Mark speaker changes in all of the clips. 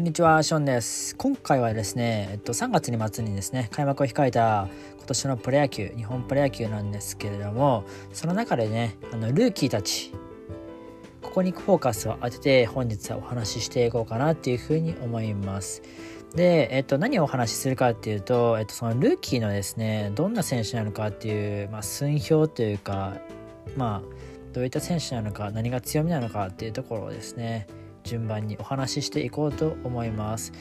Speaker 1: こんにちは、ションです。今回はですね、えっと、3月に末にですね、開幕を控えた今年のプロ野球、日本プロ野球なんですけれども、その中でね、あのルーキーたち、ここにフォーカスを当てて本日はお話ししていこうかなっていうふうに思います。で、えっと、何をお話しするかっていうと、えっと、そのルーキーのですね、どんな選手なのかっていう、まあ、寸評というか、まあ、どういった選手なのか、何が強みなのかっていうところをですね、順番にお話ししていこうと思います。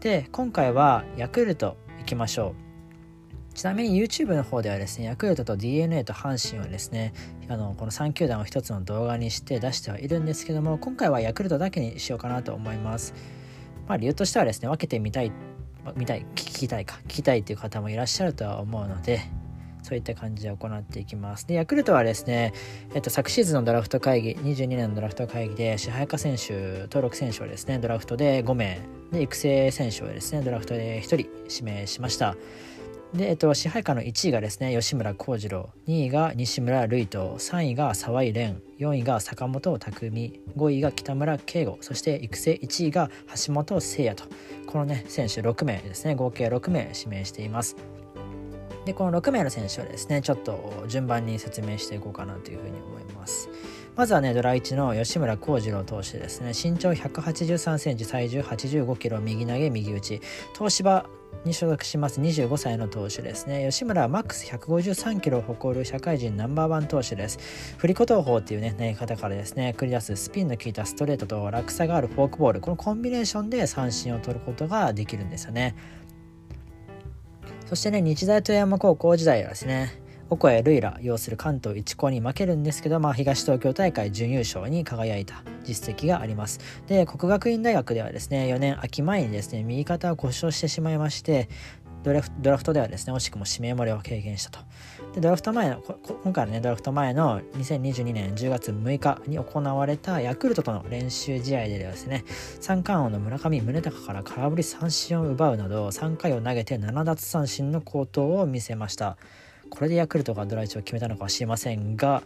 Speaker 1: で今回はヤクルトいきましょう。ちなみに YouTube の方ではですねヤクルトと d n a と阪神をですねあのこの3球団を一つの動画にして出してはいるんですけども今回はヤクルトだけにしようかなと思います。まあ理由としてはですね分けてみたい見たい聞きたいか聞きたいっていう方もいらっしゃるとは思うのでそういった感じで行っていきます。で、ヤクルトはですね、えっと、昨シーズンのドラフト会議、22年のドラフト会議で、支配下選手、登録選手をですね、ドラフトで5名、で、育成選手をですね、ドラフトで1人指名しました。で、えっと、支配下の1位がですね、吉村幸次郎、2位が西村瑠衣と、3位が沢井蓮、4位が坂本匠、5位が北村圭吾、そして育成1位が橋本誠也と、このね、選手6名ですね、合計6名指名しています。でこの6名の選手をですねちょっと順番に説明していこうかなというふうに思います。まずはねドラ1の吉村幸次郎投手ですね。身長1 8 3センチ体重8 5キロ右投げ右打ち。東芝に所属します25歳の投手ですね。吉村はマックス153キロを誇る社会人ナンバーワン投手です。振り子投法っていうね投げ方からですね繰り出すスピンの効いたストレートと落差があるフォークボール。このコンビネーションで三振を取ることができるんですよね。そしてね、日大富山高校時代はですね、オコエ・ルイラ要する関東一高に負けるんですけど、まあ、東東京大会準優勝に輝いた実績があります。で、国学院大学ではですね、4年秋前にですね、右肩を故障してしまいまして、ドラフドラフトではですね、惜しくも指名漏れを経験したと。で、ドラフト前の、今回のね、ドラフト前の2022年10月6日に行われたヤクルトとの練習試合でですね、三冠王の村上宗隆から空振り三振を奪うなど、3回を投げて7奪三振の好投を見せました。これでヤクルトがドラ1を決めたのかは知りませんが、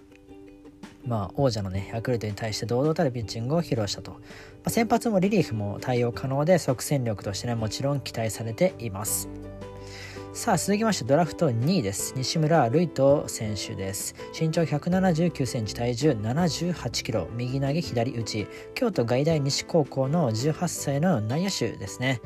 Speaker 1: まあ、王者のね、ヤクルトに対して堂々たるピッチングを披露したと。まあ、先発もリリーフも対応可能で即戦力としてね、もちろん期待されています。さあ続きましてドラフト2位です。西村瑠衣選手です。身長179センチ体重78キロ。右投げ左打ち。京都外大西高校の18歳の内野手ですね。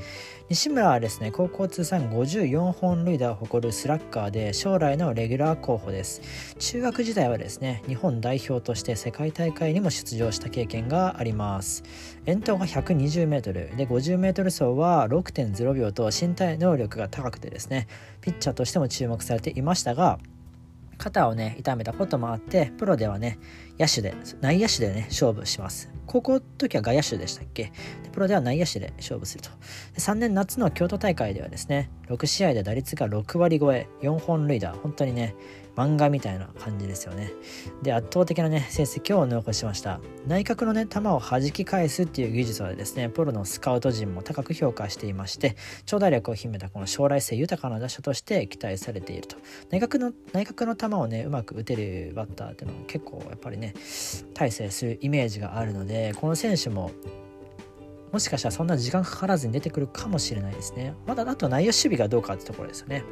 Speaker 1: 西村はですね高校通算54本塁打を誇るスラッガーで将来のレギュラー候補です。中学時代はですね日本代表として世界大会にも出場した経験があります。遠投が 120m で 50m 走は6.0秒と身体能力が高くてですねピッチャーとしても注目されていましたが肩をね痛めたこともあってプロではね野手で内野手でね勝負します。高校の時は外野手でしたっけ？プロでは内野手で勝負すると。3年夏の京都大会ではですね6試合で打率が6割超え4本塁打。本当にね漫画みたいな感じですよねで圧倒的なね成績を残しました内角のね球を弾き返すっていう技術はですねプロのスカウト陣も高く評価していまして長打力を秘めたこの将来性豊かな打者として期待されていると内角の内角の球をねうまく打てるバッターっていうのは結構やっぱりね大成するイメージがあるのでこの選手ももしかしたらそんな時間かからずに出てくるかもしれないですね。まだあと内野守備がどうかってところですよね。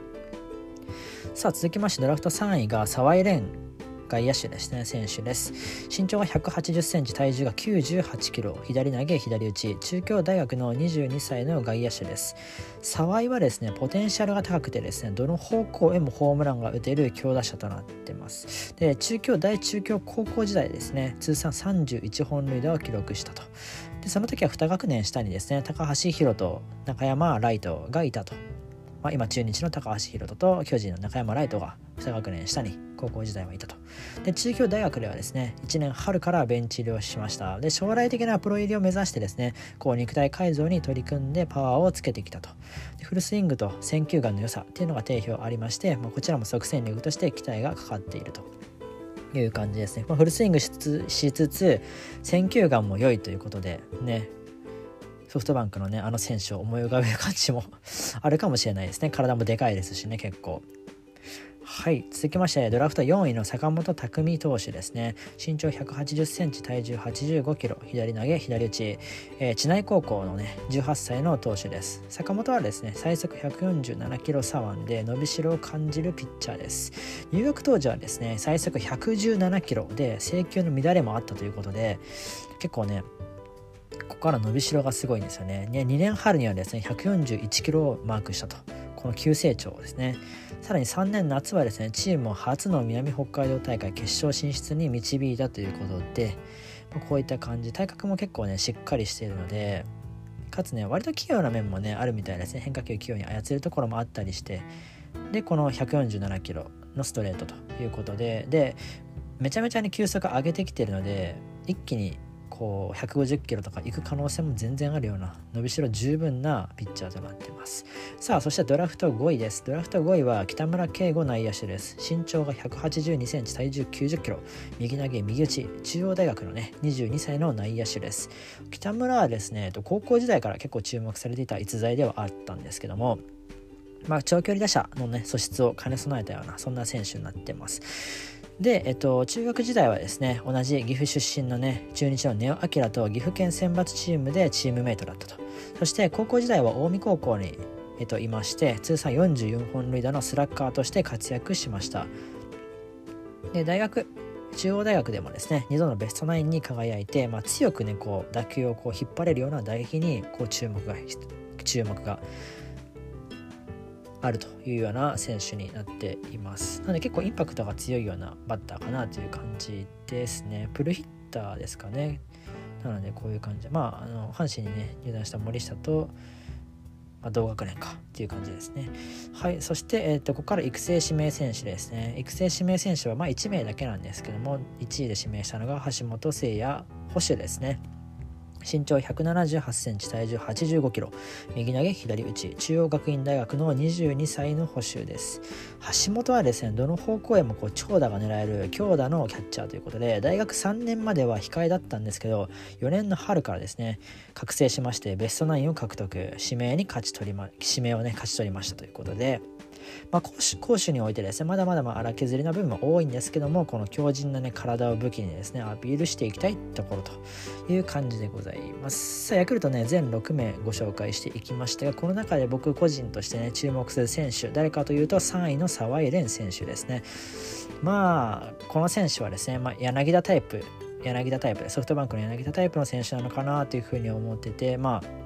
Speaker 1: さあ続きましてドラフト3位が沢井蓮外野手ですね選手です。身長が1 8 0センチ体重が9 8キロ。左投げ左打ち。中京大学の22歳の外野手です。沢井はですねポテンシャルが高くてですねどの方向へもホームランが打てる強打者となってます。で中京大中京高校時代ですね通算31本塁打を記録したと。でその時は2学年下にですね高橋宏と中山ライトがいたと。まあ、今中日の高橋宏斗と巨人の中山ライトが2学年下に高校時代はいたと。で、中京大学ではですね、1年春からベンチ入りをしました。で、将来的なプロ入りを目指してですね、こう肉体改造に取り組んでパワーをつけてきたと。でフルスイングと選球眼の良さっていうのが定評ありまして、まあ、こちらも即戦力として期待がかかっていると。いう感じですね、まあ、フルスイングしつつ選球眼も良いということでねソフトバンクのねあの選手を思い浮かべる感じも あるかもしれないですね。体もでかいですしね結構。はい続きましてドラフト4位の坂本匠投手ですね。身長1 8 0センチ体重8 5キロ左投げ左打ち、えー、知内高校のね18歳の投手です。坂本はですね最速147キロ左腕で伸びしろを感じるピッチャーです。入学当時はですね最速117キロで制球の乱れもあったということで結構ねここから伸びしろがすごいんですよね。2年春にはですね141キロをマークしたと。この急成長ですね。さらに3年夏はですねチームを初の南北海道大会決勝進出に導いたということでまこういった感じ体格も結構ねしっかりしているのでかつね割と器用な面もねあるみたいですね。変化球器用に操るところもあったりしてでこの147キロのストレートということででめちゃめちゃに球速上げてきてるので一気にこう150キロとか行く可能性も全然あるような伸びしろ十分なピッチャーとなっています。さあそしてドラフト5位です。ドラフト5位は北村圭吾内野手です。身長が182センチ体重90キロ。右投げ右打ち。中央大学のね22歳の内野手です。北村はですね高校時代から結構注目されていた逸材ではあったんですけどもまあ、長距離打者のね素質を兼ね備えたようなそんな選手になってます。で、えっと、中学時代はですね同じ岐阜出身のね中日の根尾明と岐阜県選抜チームでチームメイトだったと。そして高校時代は近江高校に、えっと、いまして通算44本塁打のスラッガーとして活躍しました。で大学中央大学でもですね2度のベストナインに輝いて、まあ、強くねこう打球をこう引っ張れるような打撃にこう注目が注目があるというような選手になっていますなので結構インパクトが強いようなバッターかなという感じですねプルヒッターですかねなのでこういう感じまああの阪神にね入団した森下とまあ、同学年かっていう感じですね。はい。そして、えっ、ー、と、ここから育成指名選手ですね。育成指名選手は、まあ、1名だけなんですけども、1位で指名したのが橋本誠也捕手ですね。身長178センチ、体重85キロ、右投げ、左打ち、中央学院大学の22歳の捕手です。橋本はですね、どの方向へもこう長打が狙える強打のキャッチャーということで、大学3年までは控えだったんですけど、4年の春からですね、覚醒しまして、ベストナインを獲得、指名に勝ち取りま、指名をね、勝ち取りましたということで、まあ、攻守攻守においてですねまだまだまあ荒削りな部分も多いんですけどもこの強靭な、ね、体を武器にですねアピールしていきたいところという感じでございます。さあヤクルトね全6名ご紹介していきましたがこの中で僕個人としてね注目する選手誰かというと3位の沢井蓮選手ですね。まあこの選手はですね、まあ、柳田タイプ柳田タイプソフトバンクの柳田タイプの選手なのかなというふうに思っててまあ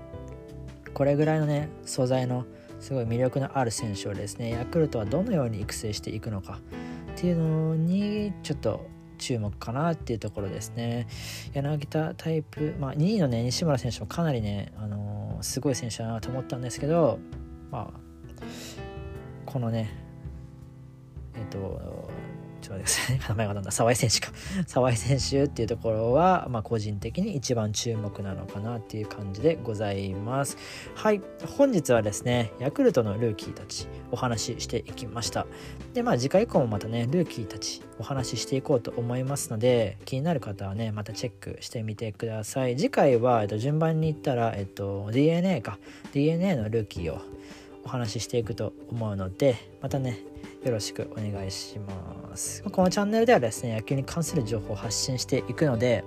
Speaker 1: これぐらいのね素材のすごい魅力のある選手をですねヤクルトはどのように育成していくのかっていうのにちょっと注目かなっていうところですね。柳田タイプ、まあ、2位のね西村選手もかなりね、あのー、すごい選手だなと思ったんですけどまあこのねえっ、とちょっと待ってください。名前がなんだ？沢井選手か。沢井選手っていうところは、まあ、個人的に一番注目なのかなっていう感じでございます。はい。本日はですね、ヤクルトのルーキーたちお話ししていきました。で、まあ次回以降もまたね、ルーキーたちお話ししていこうと思いますので、気になる方はね、またチェックしてみてください。次回は、えっと、順番に言ったら、えっと、DNA か。DNA のルーキーをお話ししていくと思うので、またね、よろしくお願いします。このチャンネルではですね、野球に関する情報を発信していくので、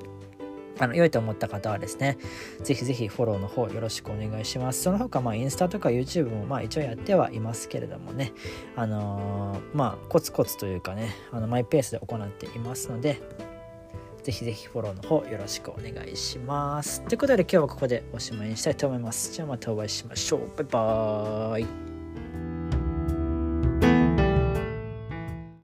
Speaker 1: あの良いと思った方はですね、ぜひぜひフォローの方よろしくお願いします。その他、まあ、インスタとか YouTube もまあ一応やってはいますけれどもね、あのー、まあ、コツコツというかね、あのマイペースで行っていますので、ぜひぜひフォローの方よろしくお願いします。ということで今日はここでおしまいにしたいと思います。じゃあまたお会いしましょう。バイバーイ。